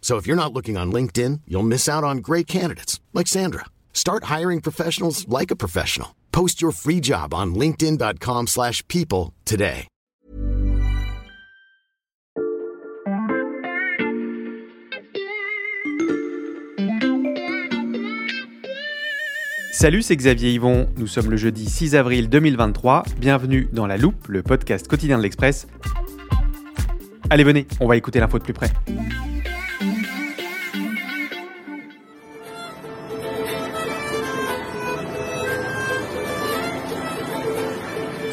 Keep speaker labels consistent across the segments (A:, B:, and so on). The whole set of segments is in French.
A: So if you're not looking on LinkedIn, you'll miss out on great candidates like Sandra. Start hiring professionals like a professional. Post your free job on linkedin.com/people today.
B: Salut, c'est Xavier Yvon. Nous sommes le jeudi 6 avril 2023. Bienvenue dans La Loupe, le podcast quotidien de l'Express. Allez, venez, on va écouter l'info de plus près.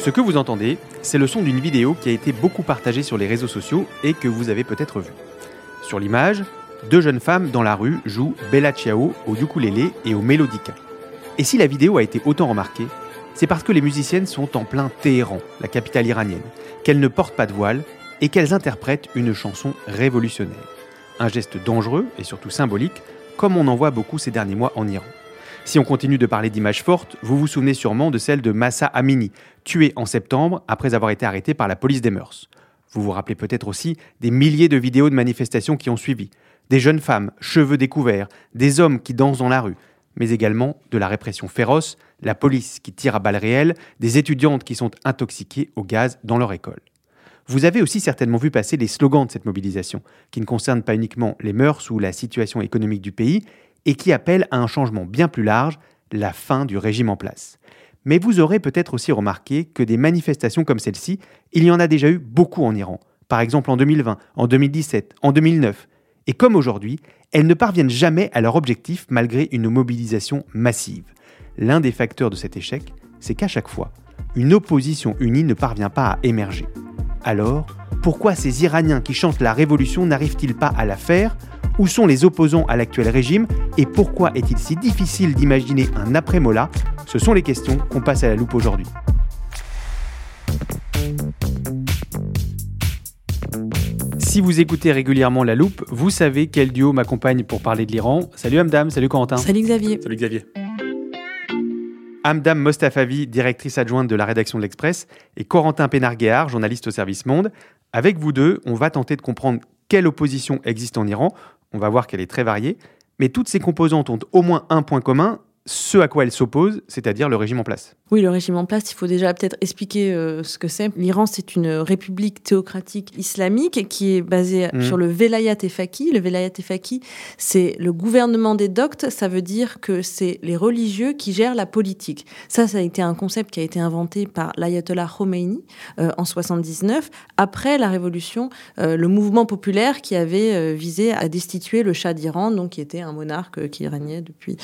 B: Ce que vous entendez, c'est le son d'une vidéo qui a été beaucoup partagée sur les réseaux sociaux et que vous avez peut-être vue. Sur l'image, deux jeunes femmes dans la rue jouent Bella Ciao au ukulélé et au mélodica. Et si la vidéo a été autant remarquée, c'est parce que les musiciennes sont en plein Téhéran, la capitale iranienne, qu'elles ne portent pas de voile et qu'elles interprètent une chanson révolutionnaire. Un geste dangereux et surtout symbolique, comme on en voit beaucoup ces derniers mois en Iran. Si on continue de parler d'images fortes, vous vous souvenez sûrement de celle de Massa Amini, tué en septembre après avoir été arrêté par la police des mœurs. Vous vous rappelez peut-être aussi des milliers de vidéos de manifestations qui ont suivi. Des jeunes femmes, cheveux découverts, des hommes qui dansent dans la rue, mais également de la répression féroce, la police qui tire à balles réelles, des étudiantes qui sont intoxiquées au gaz dans leur école. Vous avez aussi certainement vu passer les slogans de cette mobilisation, qui ne concernent pas uniquement les mœurs ou la situation économique du pays, et qui appellent à un changement bien plus large, la fin du régime en place. Mais vous aurez peut-être aussi remarqué que des manifestations comme celle-ci, il y en a déjà eu beaucoup en Iran, par exemple en 2020, en 2017, en 2009. Et comme aujourd'hui, elles ne parviennent jamais à leur objectif malgré une mobilisation massive. L'un des facteurs de cet échec, c'est qu'à chaque fois, une opposition unie ne parvient pas à émerger. Alors, pourquoi ces Iraniens qui chantent la révolution n'arrivent-ils pas à la faire Où sont les opposants à l'actuel régime Et pourquoi est-il si difficile d'imaginer un après-Mola Ce sont les questions qu'on passe à la loupe aujourd'hui. Si vous écoutez régulièrement La Loupe, vous savez quel duo m'accompagne pour parler de l'Iran. Salut Amdam, salut Corentin.
C: Salut Xavier.
B: Salut Xavier. Amdam Mostafavi, directrice adjointe de la rédaction de l'Express, et Corentin Pénarguéard, journaliste au service Monde. Avec vous deux, on va tenter de comprendre quelle opposition existe en Iran. On va voir qu'elle est très variée. Mais toutes ces composantes ont au moins un point commun, ce à quoi elles s'opposent, c'est-à-dire le régime en place.
C: Oui, le régime en place, il faut déjà peut-être expliquer euh, ce que c'est. L'Iran, c'est une république théocratique islamique qui est basée
B: Mhm.
C: sur le Velayat et Faqih. Le Velayat et Faqih, c'est le gouvernement des doctes. Ça veut dire que c'est les religieux qui gèrent la politique. Ça, ça a été un concept qui a été inventé par l'ayatollah Khomeini euh, en 79, après la révolution, euh, le mouvement populaire qui avait visé à destituer le Shah d'Iran, donc qui était un monarque qui régnait depuis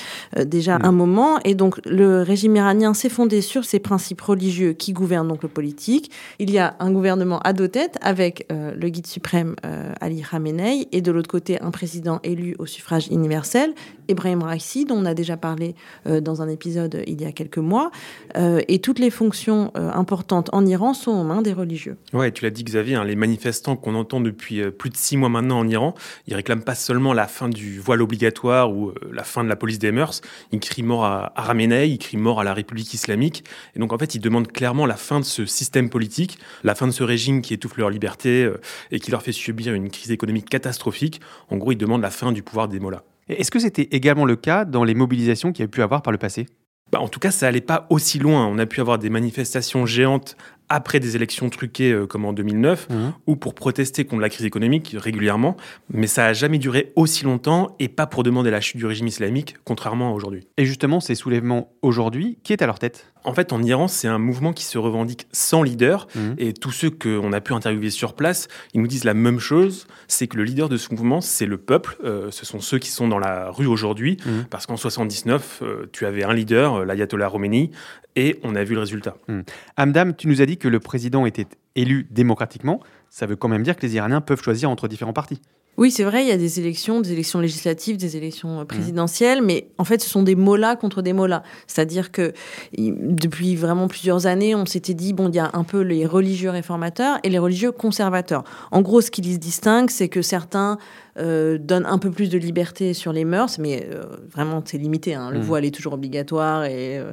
C: déjà
B: Mhm.
C: un moment. Et donc, le régime iranien s'est fondé sur ces principes religieux qui gouvernent donc le politique. Il y a un gouvernement à deux têtes avec euh, le guide suprême euh, Ali Khamenei et de l'autre côté un président élu au suffrage universel, Ebrahim Raisi, dont on a déjà parlé euh, dans un épisode il y a quelques mois. Euh, et toutes les fonctions euh, importantes en Iran sont aux mains des religieux.
D: Ouais, tu l'as dit Xavier, hein, les manifestants qu'on entend depuis plus de six mois maintenant en Iran, ils réclament pas seulement la fin du voile obligatoire ou la fin de la police des mœurs, ils crient mort à, à Khamenei, ils crient mort à la République islamique, et donc en fait ils demandent clairement la fin de ce système politique, la fin de ce régime qui étouffe leur liberté et qui leur fait subir une crise économique catastrophique. En gros, ils demandent la fin du pouvoir des mollahs.
B: Est-ce que c'était également le cas dans les mobilisations qu'il y a pu avoir par le passé?
D: Bah, en tout cas, ça allait pas aussi loin. On a pu avoir des manifestations géantes après des élections truquées euh, comme en 2009
B: Mhm.
D: ou pour protester contre la crise économique régulièrement. Mais ça a jamais duré aussi longtemps et pas pour demander la chute du régime islamique, contrairement à aujourd'hui.
B: Et justement, ces soulèvements aujourd'hui, qui est à leur tête?
D: En fait, en Iran, c'est un mouvement qui se revendique sans leader.
B: Mhm.
D: Et tous ceux qu'on a pu interviewer sur place, ils nous disent la même chose, c'est que le leader de ce mouvement, c'est le peuple. Euh, ce sont ceux qui sont dans la rue aujourd'hui.
B: Mhm.
D: Parce qu'en 79, euh, tu avais un leader, euh, l'ayatollah Khomeini, et on a vu le résultat.
B: Amdam, tu nous as dit que le président était élu démocratiquement. Ça veut quand même dire que les Iraniens peuvent choisir entre différents partis.
C: Oui, c'est vrai, il y a des élections, des élections législatives, des élections euh, présidentielles, mais en fait, ce sont des mollahs contre des mollahs. C'est-à-dire que depuis vraiment plusieurs années, on s'était dit, bon, il y a un peu les religieux réformateurs et les religieux conservateurs. En gros, ce qui les distingue, c'est que certains euh, donnent un peu plus de liberté sur les mœurs, mais euh, vraiment, c'est limité. hein. Le
B: Mhm.
C: voile est toujours obligatoire et euh,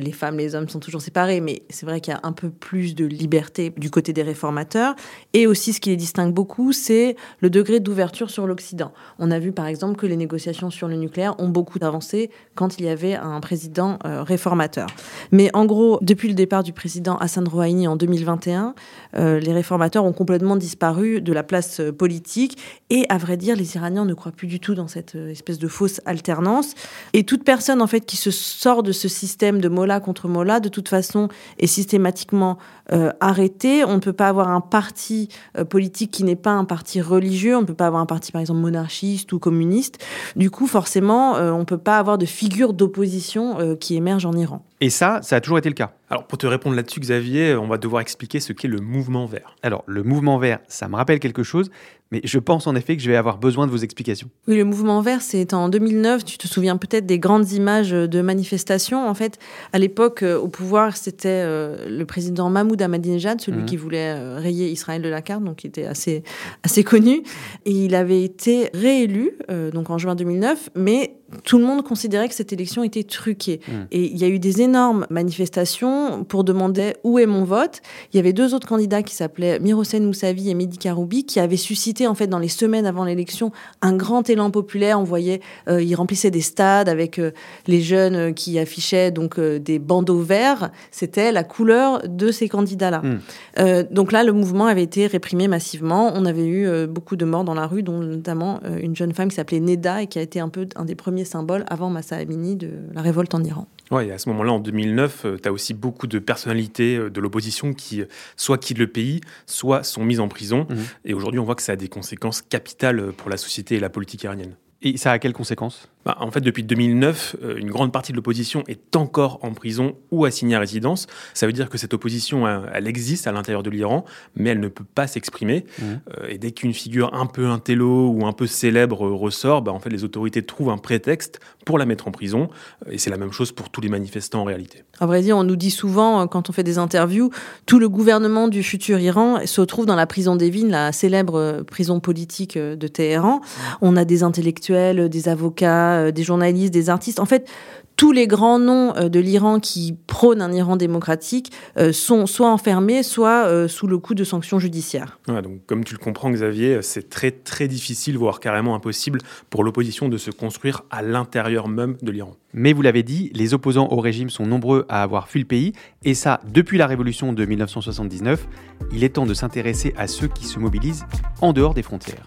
C: les femmes, les hommes sont toujours séparés, mais c'est vrai qu'il y a un peu plus de liberté du côté des réformateurs. Et aussi, ce qui les distingue beaucoup, c'est le degré d'ouverture sur l'Occident. On a vu par exemple que les négociations sur le nucléaire ont beaucoup avancé quand il y avait un président réformateur. Mais en gros, depuis le départ du président Hassan Rouhani en 2021, euh, les réformateurs ont complètement disparu de la place politique. Et à vrai dire, les Iraniens ne croient plus du tout dans cette euh, espèce de fausse alternance. Et toute personne en fait qui se sort de ce système de Mollah contre Mollah, de toute façon, est systématiquement euh, arrêtée. On ne peut pas avoir un parti euh, politique qui n'est pas un parti religieux. On ne peut pas avoir un parti, par exemple, monarchiste ou communiste. Du coup, forcément, euh, on ne peut pas avoir de figure d'opposition euh, qui émerge en Iran.
B: Et ça, ça a toujours été le cas.
D: Alors, pour te répondre là-dessus, Xavier, on va devoir expliquer ce qu'est le mouvement vert.
B: Alors, le mouvement vert, ça me rappelle quelque chose, mais je pense en effet que je vais avoir besoin de vos explications.
C: Oui, le mouvement vert, c'est en 2009. Tu te souviens peut-être des grandes images de manifestations. En fait, à l'époque, euh, au pouvoir, c'était euh, le président Mahmoud Ahmadinejad, celui
B: Mhm.
C: qui voulait euh, rayer Israël de la carte, donc qui était assez, assez connu. Et il avait été réélu, donc en juin 2009, mais tout le monde considérait que cette élection était truquée.
B: Mhm.
C: Et il y a eu des énormes manifestations pour demander où est mon vote. Il y avait deux autres candidats qui s'appelaient Mirosen Moussavi et Mehdi Karoubi qui avaient suscité en fait dans les semaines avant l'élection un grand élan populaire. On voyait, euh, ils remplissaient des stades avec euh, les jeunes euh, qui affichaient donc euh, des bandeaux verts. C'était la couleur de ces candidats-là.
B: Mm.
C: Euh, donc là, le mouvement avait été réprimé massivement. On avait eu beaucoup de morts dans la rue, dont notamment une jeune femme qui s'appelait Neda et qui a été un peu un des premiers symboles avant Massa Amini de la révolte en Iran.
D: Ouais, et à ce moment-là, en 2009, tu as aussi beaucoup de personnalités euh, de l'opposition qui euh, soit quittent le pays, soit sont mises en prison.
B: Mhm.
D: Et aujourd'hui, on voit que ça a des conséquences capitales euh, pour la société et la politique iranienne.
B: Et ça a quelles conséquences?
D: Bah, en fait, depuis 2009, euh, une grande partie de l'opposition est encore en prison ou assignée à résidence. Ça veut dire que cette opposition, euh, elle existe à l'intérieur de l'Iran, mais elle ne peut pas s'exprimer.
B: Mhm.
D: Euh, et dès qu'une figure un peu intello ou un peu célèbre euh, ressort, bah, en fait, les autorités trouvent un prétexte pour la mettre en prison. Et c'est la même chose pour tous les manifestants en réalité.
C: À vrai dire, on nous dit souvent, quand on fait des interviews, tout le gouvernement du futur Iran se trouve dans la prison d'Evin, la célèbre prison politique de Téhéran. On a des intellectuels, des avocats, euh, des journalistes, des artistes. En fait, tous les grands noms euh, de l'Iran qui prônent un Iran démocratique euh, sont soit enfermés, soit euh, sous le coup de sanctions judiciaires.
D: Donc comme tu le comprends, Xavier, c'est très très difficile, voire carrément impossible, pour l'opposition de se construire à l'intérieur même de l'Iran.
B: Mais vous l'avez dit, les opposants au régime sont nombreux à avoir fui le pays, et ça depuis la révolution de 1979. Il est temps de s'intéresser à ceux qui se mobilisent en dehors des frontières.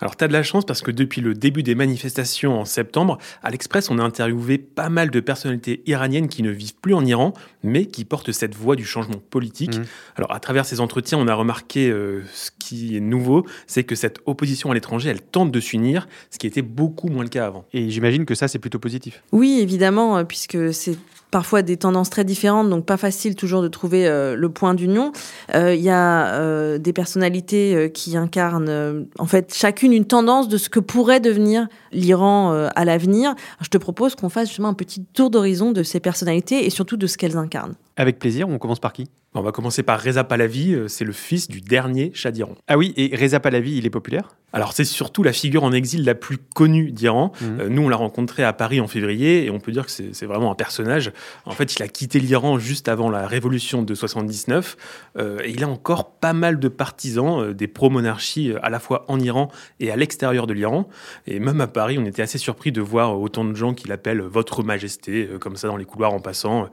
D: Alors, tu as de la chance parce que depuis le début des manifestations en septembre, à l'Express, on a interviewé pas mal de personnalités iraniennes qui ne vivent plus en Iran, mais qui portent cette voix du changement politique.
B: Mhm.
D: Alors, à travers ces entretiens, on a remarqué euh, ce qui est nouveau, c'est que cette opposition à l'étranger, elle tente de s'unir, ce qui était beaucoup moins le cas avant.
B: Et j'imagine que ça, c'est plutôt positif.
C: Oui, évidemment, euh, puisque c'est parfois des tendances très différentes, donc pas facile toujours de trouver euh, le point d'union. Euh, il y a euh, des personnalités qui incarnent en fait chacune une tendance de ce que pourrait devenir l'Iran à l'avenir. Je te propose qu'on fasse justement un petit tour d'horizon de ces personnalités et surtout de ce qu'elles incarnent.
B: Avec plaisir, on commence par qui?
D: On va commencer par Reza Pahlavi, euh, c'est le fils du dernier Shah d'Iran.
B: Ah oui, et Reza Pahlavi, il est populaire?
D: Alors c'est surtout la figure en exil la plus connue d'Iran. Mhm. Euh, nous, on l'a rencontré à Paris en février et on peut dire que c'est vraiment un personnage. En fait, il a quitté l'Iran juste avant la révolution de 79 euh, et il a encore pas mal de partisans des pro-monarchies à la fois en Iran et à l'extérieur de l'Iran. Et même à Paris, on était assez surpris de voir autant de gens qui l'appellent Votre Majesté, comme ça dans les couloirs en passant.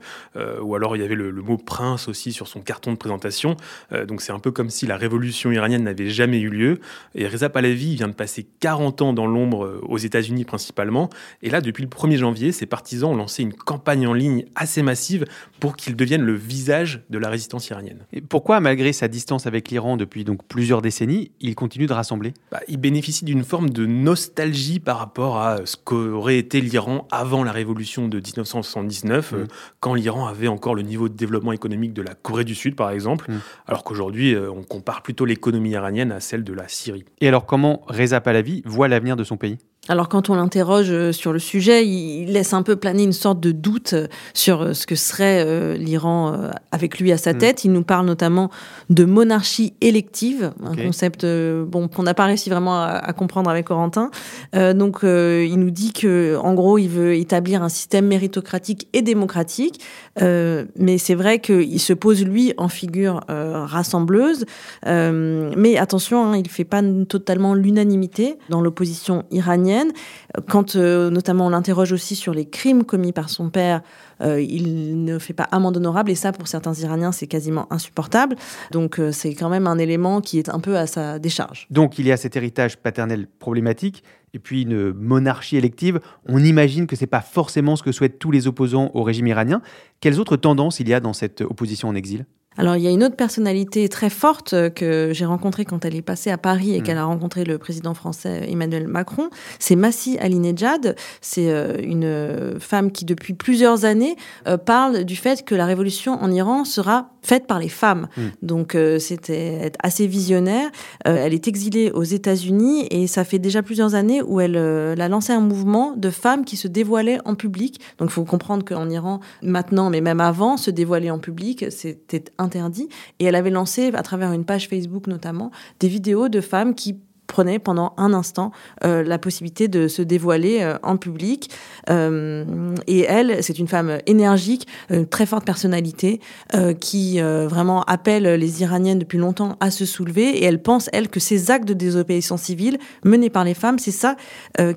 D: ou alors il y avait le, le mot prince aussi sur son carton de présentation. Euh, donc c'est un peu comme si la révolution iranienne n'avait jamais eu lieu. Et Reza Pahlavi vient de passer 40 ans dans l'ombre euh, aux États-Unis principalement. Et là, depuis le 1er janvier, ses partisans ont lancé une campagne en ligne assez massive pour qu'il devienne le visage de la résistance iranienne.
B: Et pourquoi, malgré sa distance avec l'Iran depuis donc plusieurs décennies, il continue de rassembler?
D: Bah, Il bénéficie d'une forme de nostalgie par rapport à ce qu'aurait été l'Iran avant la révolution de 1979, mmh. euh, quand l'Iran avait encore le niveau de développement économique de la Corée du Sud, par exemple, hmm. alors qu'aujourd'hui, euh, on compare plutôt l'économie iranienne à celle de la Syrie.
B: Et alors, comment Reza Pahlavi voit l'avenir de son pays?
C: Alors quand on l'interroge euh, sur le sujet, il laisse un peu planer une sorte de doute euh, sur euh, ce que serait l'Iran avec lui à sa mm. tête. Il nous parle notamment de monarchie élective, un concept bon qu'on n'a pas réussi vraiment à, comprendre avec Corentin. donc il nous dit que en gros il veut établir un système méritocratique et démocratique, mais c'est vrai qu'il se pose lui en figure rassembleuse. mais attention, hein, il fait pas totalement l'unanimité dans l'opposition iranienne quand euh, notamment on l'interroge aussi sur les crimes commis par son père, euh, il ne fait pas amende honorable et ça pour certains Iraniens c'est quasiment insupportable. Donc euh, c'est quand même un élément qui est un peu à sa décharge.
B: Donc il y a cet héritage paternel problématique et puis une monarchie élective. On imagine que c'est pas forcément ce que souhaitent tous les opposants au régime iranien. Quelles autres tendances il y a dans cette opposition en exil?
C: Alors, il y a une autre personnalité très forte euh, que j'ai rencontrée quand elle est passée à Paris et mm. qu'elle a rencontré le président français Emmanuel Macron. C'est Massi Alinejad. C'est euh, une femme qui, depuis plusieurs années, euh, parle du fait que la révolution en Iran sera faite par les femmes. Mm. Donc, c'était assez visionnaire. Elle est exilée aux États-Unis et ça fait déjà plusieurs années où elle a lancé un mouvement de femmes qui se dévoilaient en public. Donc, il faut comprendre qu'en Iran, maintenant, mais même avant, se dévoiler en public, c'était un interdit. Et elle avait lancé, à travers une page Facebook notamment, des vidéos de femmes qui prenaient pendant un instant euh, la possibilité de se dévoiler euh, en public. Euh, et elle, c'est une femme énergique, une très forte personnalité, qui vraiment appelle les Iraniennes depuis longtemps à se soulever. Et elle pense, elle, que ces actes de désobéissance civile menés par les femmes, c'est ça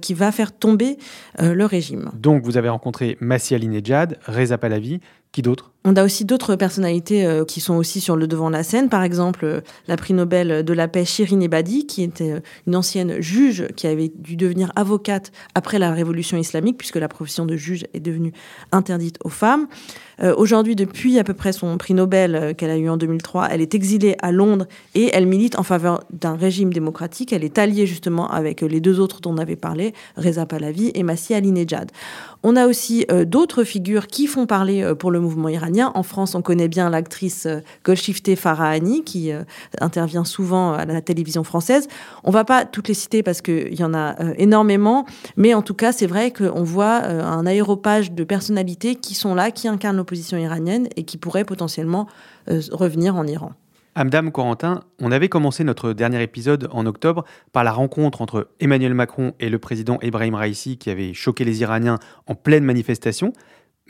C: qui va faire tomber le régime.
B: Donc vous avez rencontré Massi Alinejad, Reza Pahlavi, qui d'autre?
C: On a aussi d'autres personnalités euh, qui sont aussi sur le devant de la scène. Par exemple, euh, la prix Nobel de la paix Shirin Ebadi, qui était euh, une ancienne juge qui avait dû devenir avocate après la révolution islamique, puisque la profession de juge est devenue interdite aux femmes. Aujourd'hui, depuis à peu près son prix Nobel qu'elle a eu en 2003, elle est exilée à Londres et elle milite en faveur d'un régime démocratique. Elle est alliée justement avec les deux autres dont on avait parlé, Reza Pahlavi et Massi Alinejad. On a aussi d'autres figures qui font parler pour le mouvement iranien. En France, on connaît bien l'actrice euh, Golshifteh Farahani qui euh, intervient souvent à la télévision française. On va pas toutes les citer parce qu'il y en a euh, énormément, mais en tout cas, c'est vrai qu'on voit un aéropage de personnalités qui sont là, qui incarnent iranienne et qui pourraient potentiellement revenir en Iran.
B: Amdam Corentin, on avait commencé notre dernier épisode en octobre par la rencontre entre Emmanuel Macron et le président Ebrahim Raisi qui avait choqué les Iraniens en pleine manifestation.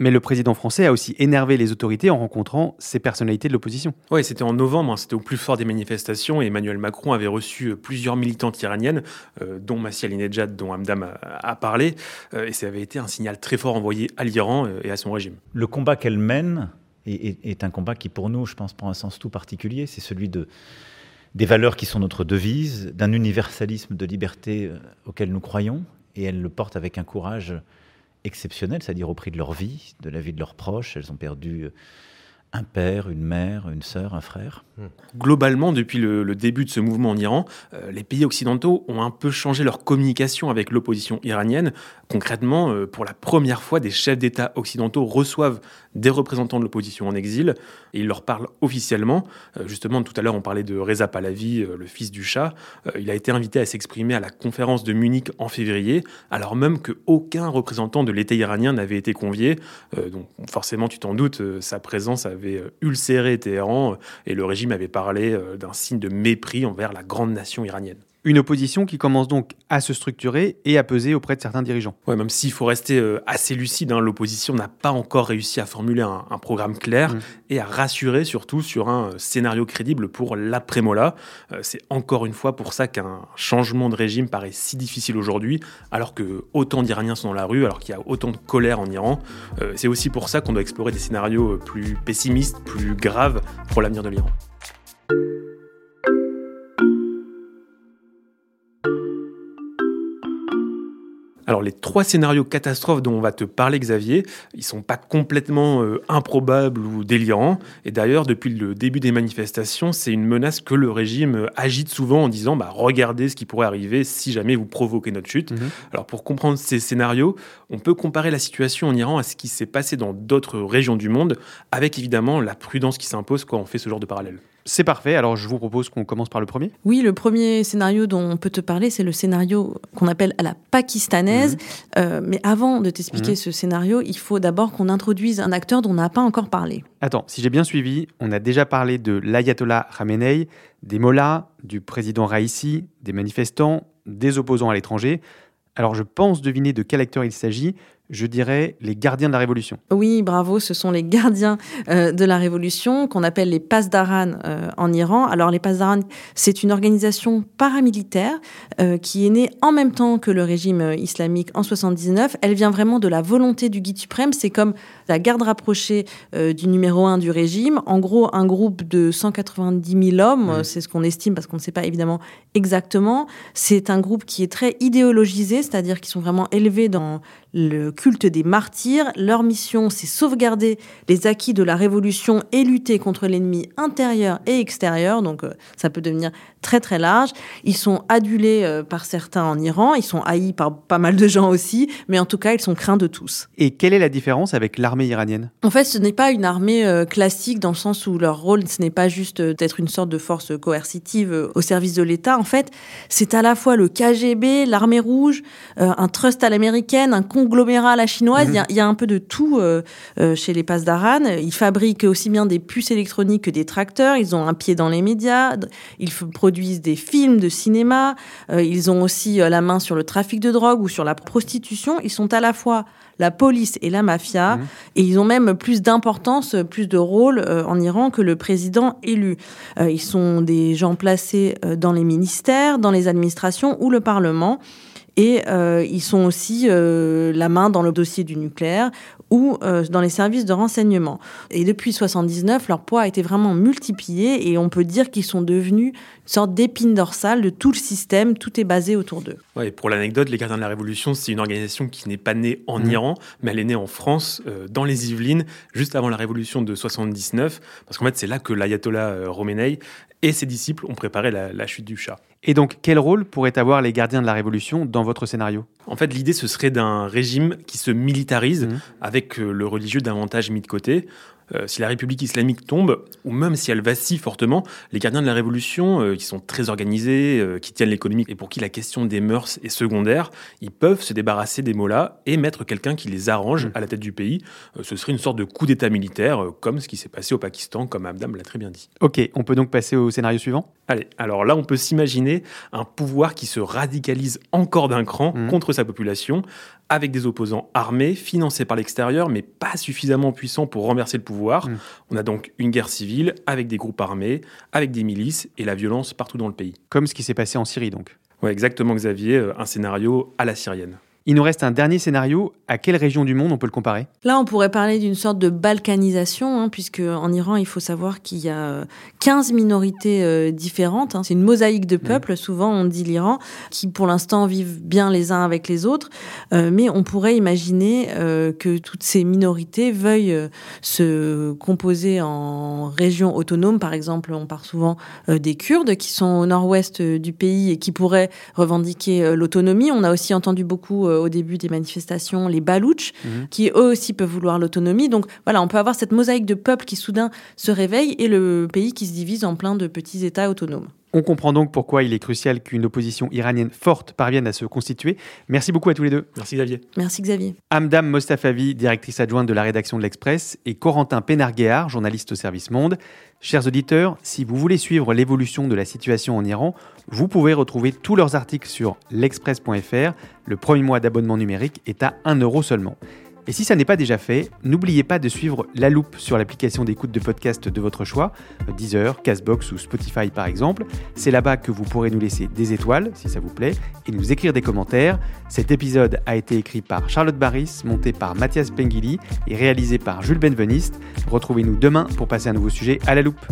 B: Mais le président français a aussi énervé les autorités en rencontrant ces personnalités de l'opposition.
D: Oui, c'était en novembre, hein, c'était au plus fort des manifestations et Emmanuel Macron avait reçu euh, plusieurs militantes iraniennes, euh, dont Massia Alinejad, dont Hamdam a, parlé, euh, et ça avait été un signal très fort envoyé à l'Iran et à son régime.
E: Le combat qu'elle mène est, un combat qui, pour nous, je pense, prend un sens tout particulier. C'est celui de, des valeurs qui sont notre devise, d'un universalisme de liberté auquel nous croyons, et elle le porte avec un courage exceptionnelles, c'est-à-dire au prix de leur vie, de la vie de leurs proches. Elles ont perdu un père, une mère, une sœur, un frère.
D: Globalement, depuis le, début de ce mouvement en Iran, euh, les pays occidentaux ont un peu changé leur communication avec l'opposition iranienne. Concrètement, euh, pour la première fois, des chefs d'État occidentaux reçoivent des représentants de l'opposition en exil et ils leur parlent officiellement. Euh, justement, tout à l'heure, on parlait de Reza Pahlavi, le fils du Shah. il a été invité à s'exprimer à la conférence de Munich en février, alors même qu'aucun représentant de l'État iranien n'avait été convié. donc, forcément, tu t'en doutes, sa présence avait ulcéré Téhéran et le régime avait parlé euh, d'un signe de mépris envers la grande nation iranienne.
B: Une opposition qui commence donc à se structurer et à peser auprès de certains dirigeants.
D: Ouais, même s'il faut rester euh, assez lucide, hein, l'opposition n'a pas encore réussi à formuler un, programme clair mmh. et à rassurer surtout sur un euh, scénario crédible pour l'après-Mola. c'est encore une fois pour ça qu'un changement de régime paraît si difficile aujourd'hui, alors que autant d'Iraniens sont dans la rue, alors qu'il y a autant de colère en Iran. c'est aussi pour ça qu'on doit explorer des scénarios plus pessimistes, plus graves pour l'avenir de l'Iran. Alors les trois scénarios catastrophes dont on va te parler Xavier, ils sont pas complètement euh, improbables ou délirants. Et d'ailleurs, depuis le début des manifestations, c'est une menace que le régime euh, agite souvent en disant bah, regardez ce qui pourrait arriver si jamais vous provoquez notre chute. Mhm. Alors pour comprendre ces scénarios, on peut comparer la situation en Iran à ce qui s'est passé dans d'autres régions du monde, avec évidemment la prudence qui s'impose quand on fait ce genre de parallèle.
B: C'est parfait, alors je vous propose qu'on commence par le premier.
C: Oui, le premier scénario dont on peut te parler, c'est le scénario qu'on appelle à la pakistanaise. Mhm. Euh, mais avant de t'expliquer mhm. ce scénario, il faut d'abord qu'on introduise un acteur dont on n'a pas encore parlé.
B: Attends, si j'ai bien suivi, on a déjà parlé de l'ayatollah Khamenei, des mollahs, du président Raisi, des manifestants, des opposants à l'étranger. Alors je pense deviner de quel acteur il s'agit, je dirais les gardiens de la Révolution.
C: Oui, bravo, ce sont les gardiens euh, de la Révolution qu'on appelle les Pasdaran euh, en Iran. Alors les Pasdaran, c'est une organisation paramilitaire euh, qui est née en même temps que le régime islamique en 79. Elle vient vraiment de la volonté du guide suprême. C'est comme la garde rapprochée du numéro un du régime. En gros, un groupe de 190 000 hommes, mmh. c'est ce qu'on estime parce qu'on ne sait pas évidemment exactement. C'est un groupe qui est très idéologisé, c'est-à-dire qu'ils sont vraiment élevés dans le culte des martyrs. Leur mission, c'est sauvegarder les acquis de la Révolution et lutter contre l'ennemi intérieur et extérieur. Donc euh, ça peut devenir très très large. Ils sont adulés euh, par certains en Iran, ils sont haïs par pas mal de gens aussi, mais en tout cas, ils sont craints de tous.
B: Et quelle est la différence avec l'armée iranienne?
C: En fait, ce n'est pas une armée euh, classique dans le sens où leur rôle, ce n'est pas juste d'être une sorte de force coercitive au service de l'État. En fait, c'est à la fois le KGB, l'armée rouge, un trust à l'américaine, un conglomérat à la chinoise. Mhm. Il y, a un peu de tout euh, euh, chez les Pasdaran. Ils fabriquent aussi bien des puces électroniques que des tracteurs. Ils ont un pied dans les médias. Ils produisent des films de cinéma. Euh, ils ont aussi la main sur le trafic de drogue ou sur la prostitution. Ils sont à la fois la police et la mafia. Mhm. Et ils ont même plus d'importance, plus de rôle en Iran que le président élu. ils sont des gens placés dans les ministères, dans les administrations ou le Parlement. Et euh, ils sont aussi euh, la main dans le dossier du nucléaire ou euh, dans les services de renseignement. Et depuis 79, leur poids a été vraiment multiplié et on peut dire qu'ils sont devenus une sorte d'épine dorsale de tout le système. Tout est basé autour d'eux.
D: Ouais, pour l'anecdote, les Gardiens de la Révolution, c'est une organisation qui n'est pas née en mmh. Iran, mais elle est née en France, dans les Yvelines, juste avant la Révolution de 79, parce qu'en fait, c'est là que l'ayatollah Khomeini et ses disciples ont préparé la, chute du chat.
B: Et donc, quel rôle pourraient avoir les gardiens de la Révolution dans votre scénario?
D: En fait, l'idée, ce serait d'un régime qui se militarise, mmh. avec euh, le religieux davantage mis de côté. Euh, si la République islamique tombe, ou même si elle vacille fortement, les gardiens de la Révolution, euh, qui sont très organisés, euh, qui tiennent l'économie et pour qui la question des mœurs est secondaire, ils peuvent se débarrasser des mots-là et mettre quelqu'un qui les arrange mm. à la tête du pays. ce serait une sorte de coup d'État militaire, comme ce qui s'est passé au Pakistan, comme Abdam l'a très bien dit.
B: Ok, on peut donc passer au scénario suivant?
D: Allez, alors là, on peut s'imaginer un pouvoir qui se radicalise encore d'un cran mm. contre sa population, avec des opposants armés, financés par l'extérieur, mais pas suffisamment puissants pour renverser le pouvoir. Mm. On a donc une guerre civile avec des groupes armés, avec des milices et la violence partout dans le pays.
B: Comme ce qui s'est passé en Syrie donc.
D: Oui, exactement Xavier, euh, un scénario à la syrienne.
B: Il nous reste un dernier scénario. À quelle région du monde on peut le comparer?
C: Là, on pourrait parler d'une sorte de balkanisation, hein, puisque en Iran, il faut savoir qu'il y a 15 minorités euh, différentes. Hein. C'est une mosaïque de peuples, souvent on dit l'Iran, qui pour l'instant vivent bien les uns avec les autres. Euh, mais on pourrait imaginer euh, que toutes ces minorités veuillent se composer en régions autonomes. Par exemple, on parle souvent des Kurdes qui sont au nord-ouest du pays et qui pourraient revendiquer l'autonomie. On a aussi entendu beaucoup euh, au début des manifestations les Balouches, mhm. qui eux aussi peuvent vouloir l'autonomie. Donc voilà, on peut avoir cette mosaïque de peuples qui soudain se réveille et le pays qui se divise en plein de petits États autonomes.
B: On comprend donc pourquoi il est crucial qu'une opposition iranienne forte parvienne à se constituer. Merci beaucoup à tous les deux.
D: Merci Xavier.
C: Merci Xavier.
B: Amdam Mostafavi, directrice adjointe de la rédaction de l'Express, et Corentin Pénarguéard, journaliste au service Monde. Chers auditeurs, si vous voulez suivre l'évolution de la situation en Iran, vous pouvez retrouver tous leurs articles sur l'express.fr. Le premier mois d'abonnement numérique est à 1 euro seulement. Et si ça n'est pas déjà fait, n'oubliez pas de suivre La Loupe sur l'application d'écoute de podcast de votre choix, Deezer, Castbox ou Spotify par exemple. C'est là-bas que vous pourrez nous laisser des étoiles, si ça vous plaît, et nous écrire des commentaires. Cet épisode a été écrit par Charlotte Barris, monté par Mathias Pengili et réalisé par Jules Benveniste. Retrouvez-nous demain pour passer un nouveau sujet à La Loupe.